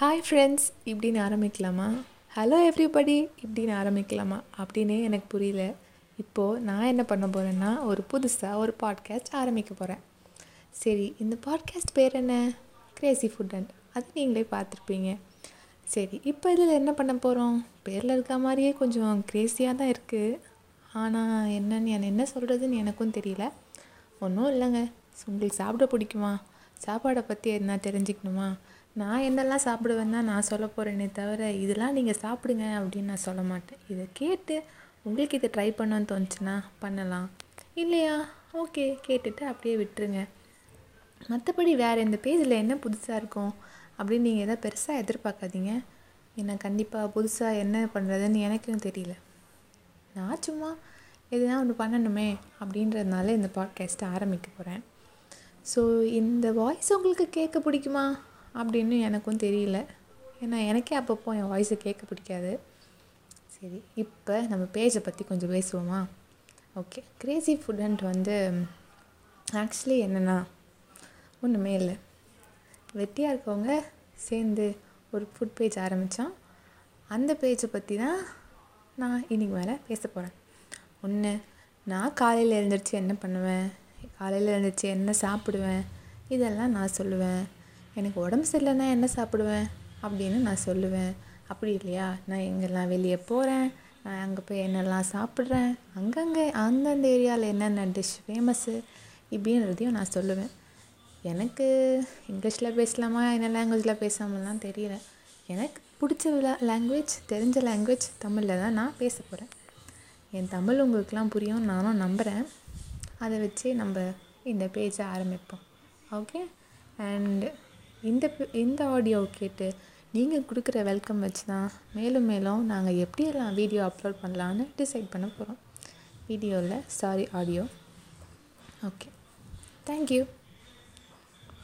Hi friends இப்படின்னு ஆரம்பிக்கலாமா? Hello everybody இப்படின்னு ஆரம்பிக்கலாமா? அப்படின்னே எனக்கு புரியல. இப்போது நான் என்ன பண்ண போகிறேன்னா ஒரு புதுசாக ஒரு பாட்காஸ்ட் ஆரம்பிக்க போகிறேன் சரி இந்த பாட்காஸ்ட் பேர் என்ன? கிரேசி ஃபுட் அண்ட் அது நீங்களே பார்த்துருப்பீங்க. சரி இப்போ இதில் என்ன பண்ண போகிறோம் பேரில் இருக்க மாதிரியே கொஞ்சம் க்ரேஸியாக தான் இருக்குது ஆனால் என்னன்னு என்ன என்ன சொல்கிறதுன்னு எனக்கும் தெரியல. ஒன்றும் இல்லைங்க. உங்களுக்கு சாப்பிட பிடிக்குமா? சாப்பாடை பற்றி என்ன தெரிஞ்சுக்கணுமா? நான் என்னெல்லாம் சாப்பிடுவேன்னா தான் நான் சொல்ல போகிறேனே தவிர இதெல்லாம் நீங்கள் சாப்பிடுங்க அப்படின்னு நான் சொல்ல மாட்டேன். இதை கேட்டு உங்களுக்கு இதை ட்ரை பண்ணணும்னு தோணுச்சுன்னா பண்ணலாம். இல்லையா? ஓகே கேட்டுட்டு அப்படியே விட்டுருங்க. மற்றபடி வேறு இந்த பேஜில் என்ன புதுசாக இருக்கும் அப்படின்னு நீங்கள் எதாவது பெருசாக எதிர்பார்க்காதீங்க. ஏன்னா கண்டிப்பாக புதுசாக என்ன பண்ணுறதுன்னு எனக்கும் தெரியல. நான் சும்மா எதுனா ஒன்று பண்ணணுமே அப்படின்றதுனால இந்த பாட்காஸ்ட்டை ஆரம்பிக்க போகிறேன் ஸோ இந்த வாய்ஸ் உங்களுக்கு கேட்க பிடிக்குமா? அப்படின்னு எனக்கும் தெரியல. ஏன்னா எனக்கே அப்பப்போ என் வாய்ஸை கேட்க பிடிக்காது. சரி இப்போ நம்ம பேஜை பற்றி கொஞ்சம் பேசுவோமா? ஓகே கிரேசி ஃபுட் வந்து ஆக்சுவலி என்னென்னா ஒன்றுமே இல்லை. வெட்டியாக இருக்கவங்க சேர்ந்து ஒரு ஃபுட் பேஜ் ஆரம்பித்தான் அந்த பேஜை பற்றி தான் நான் இன்றைக்கி மேலே பேச போகிறேன் ஒன்று நான் காலையில் எழுந்திரிச்சு என்ன பண்ணுவேன்? காலையில் எழுந்திரிச்சு என்ன சாப்பிடுவேன்? இதெல்லாம் நான் சொல்லுவேன். எனக்கு உடம்பு சரியில்லைன்னா என்ன சாப்பிடுவேன்? அப்படின்னு நான் சொல்லுவேன். அப்படி இல்லையா? நான் எங்கெல்லாம் வெளியே போகிறேன் நான் அங்கே போய் என்னெல்லாம் சாப்பிட்றேன் அங்கங்கே அந்தந்த ஏரியாவில் என்னென்ன டிஷ் ஃபேமஸ்ஸு இப்படின்றதையும் நான் சொல்லுவேன். எனக்கு இங்கிலீஷில் பேசலாமா என்ன லாங்குவேஜில் பேசாமலாம் தெரியல. எனக்கு பிடிச்ச லாங்குவேஜ் தெரிஞ்ச லாங்குவேஜ் தமிழில் தான் நான் பேச போகிறேன் என் தமிழ் உங்களுக்கெலாம் புரியும் நானும் நம்புகிறேன் அதை வச்சு நம்ம இந்த பேஜை ஆரம்பிப்போம். ஓகே அண்டு இந்த இந்த ஆடியோ கேட்டு நீங்கள் கொடுக்குற வெல்கம் வச்சு தான் மேலும் மேலும் நாங்கள் எப்படியெல்லாம் வீடியோ அப்லோட் பண்ணலான்னு டிசைட் பண்ண போகிறோம் வீடியோவில் சாரி ஆடியோ ஓகே தேங்க்யூ